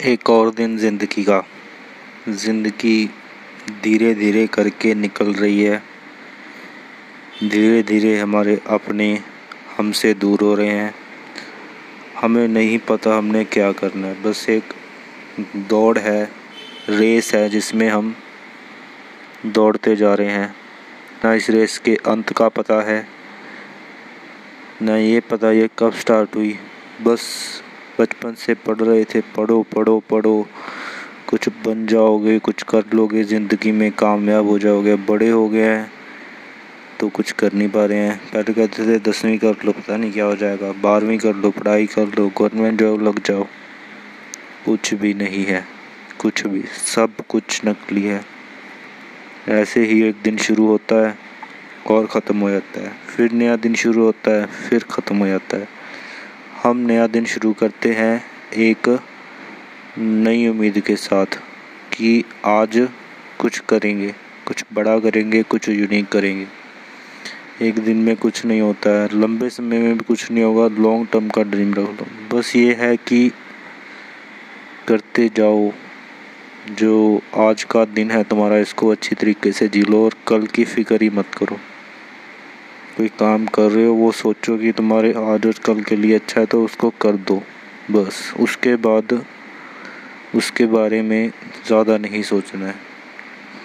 एक और दिन ज़िंदगी का। ज़िंदगी धीरे धीरे करके निकल रही है। धीरे धीरे हमारे अपने हमसे दूर हो रहे हैं। हमें नहीं पता हमने क्या करना है। बस एक दौड़ है, रेस है, जिसमें हम दौड़ते जा रहे हैं। ना इस रेस के अंत का पता है, ना ये पता ये कब स्टार्ट हुई। बस बचपन से पढ़ रहे थे, पढ़ो पढ़ो पढ़ो। कुछ बन जाओगे, कुछ कर लोगे, ज़िंदगी में कामयाब हो जाओगे। बड़े हो गए हैं तो कुछ कर नहीं पा रहे हैं। पहले कहते थे, दसवीं कर लो, पता नहीं क्या हो जाएगा। बारहवीं कर लो, पढ़ाई कर लो गवर्नमेंट जॉब लग जाओ। कुछ भी नहीं है, कुछ भी, सब कुछ नकली है। ऐसे ही एक दिन शुरू होता है, और ख़त्म हो जाता है। फिर नया दिन शुरू होता है, फिर ख़त्म हो जाता है। हम नया दिन शुरू करते हैं एक नई उम्मीद के साथ कि आज कुछ करेंगे, कुछ बड़ा करेंगे, कुछ यूनिक करेंगे। एक दिन में कुछ नहीं होता है, लंबे समय में भी कुछ नहीं होगा लॉन्ग टर्म का ड्रीम रख लो। बस ये है कि करते जाओ, जो आज का दिन है तुम्हारा, इसको अच्छी तरीके से जी लो और कल की फ़िक्र ही मत करो। कोई काम कर रहे हो, वो सोचो कि तुम्हारे आज और कल के लिए अच्छा है तो उसको कर दो। बस, उसके बाद, उसके बारे में ज़्यादा नहीं सोचना है।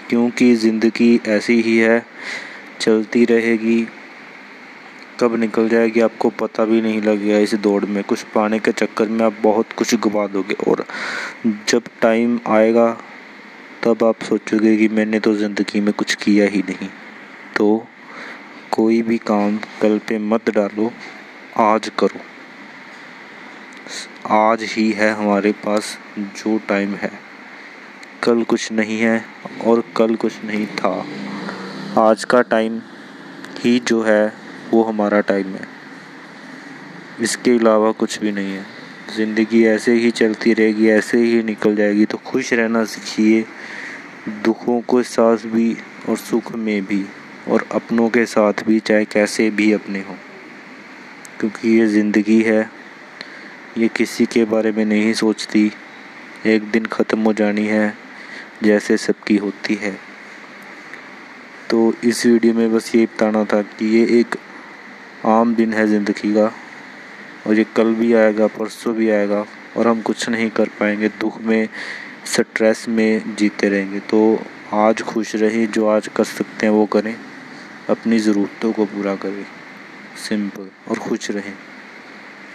क्योंकि ज़िंदगी ऐसी ही है, चलती रहेगी, कब निकल जाएगी आपको पता भी नहीं लगेगा इस दौड़ में। कुछ पाने के चक्कर में आप बहुत कुछ गवा दोगे, और जब टाइम आएगा, तब आप सोचोगे कि मैंने तो ज़िंदगी में कुछ किया ही नहीं। तो कोई भी काम कल पे मत डालो, आज करो। आज ही है हमारे पास जो टाइम है। कल कुछ नहीं है और कल कुछ नहीं था। आज का टाइम ही जो है, वो हमारा टाइम है। इसके अलावा कुछ भी नहीं है। ज़िंदगी ऐसे ही चलती रहेगी, ऐसे ही निकल जाएगी। तो खुश रहना सीखिए, दुखों को साथ भी और सुख में भी। और अपनों के साथ भी, चाहे कैसे भी अपने हों। क्योंकि ये ज़िंदगी है, ये किसी के बारे में नहीं सोचती। एक दिन ख़त्म हो जानी है, जैसे सबकी होती है। तो इस वीडियो में बस ये बताना था कि ये एक आम दिन है ज़िंदगी का, और ये कल भी आएगा, परसों भी आएगा, और हम कुछ नहीं कर पाएँगे। दुख में स्ट्रेस में जीते रहेंगे। तो आज खुश रहें जो आज कर सकते हैं वो करें। अपनी ज़रूरतों को पूरा करें। सिंपल और खुश रहें।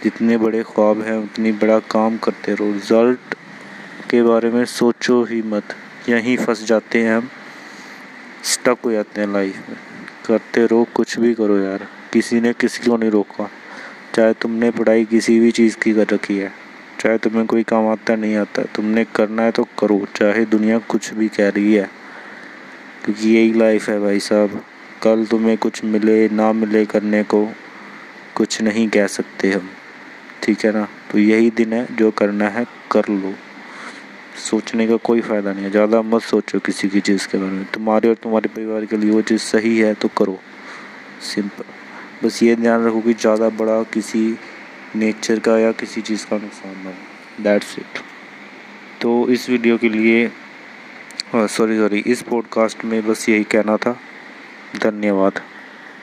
जितने बड़े ख्वाब हैं, उतनी बड़ा काम करते रहो। रिज़ल्ट के बारे में सोचो ही मत। यहीं फंस जाते हैं हम। स्टक हो जाते हैं लाइफ में। करते रहो, कुछ भी करो यार। किसी ने किसी को नहीं रोका। चाहे तुमने पढ़ाई किसी भी चीज़ की कर रखी है। चाहे तुम्हें कोई काम आता नहीं आता। तुमने करना है तो करो। चाहे दुनिया कुछ भी कह रही है। क्योंकि यही लाइफ है भाई साहब। कल तुम्हें कुछ मिले, ना मिले करने को कुछ नहीं कह सकते हम। ठीक है ना? तो यही दिन है जो करना है, कर लो। सोचने का कोई फ़ायदा नहीं है। ज़्यादा मत सोचो किसी की चीज़ के बारे में। तुम्हारे और तुम्हारे परिवार के लिए वो चीज़ सही है तो करो। सिंपल। बस ये ध्यान रखो कि ज़्यादा बड़ा किसी नेचर का या किसी चीज़ का नुकसान ना हो। दैट्स इट तो इस वीडियो के लिए सॉरी सॉरी इस पॉडकास्ट में बस यही कहना था। धन्यवाद।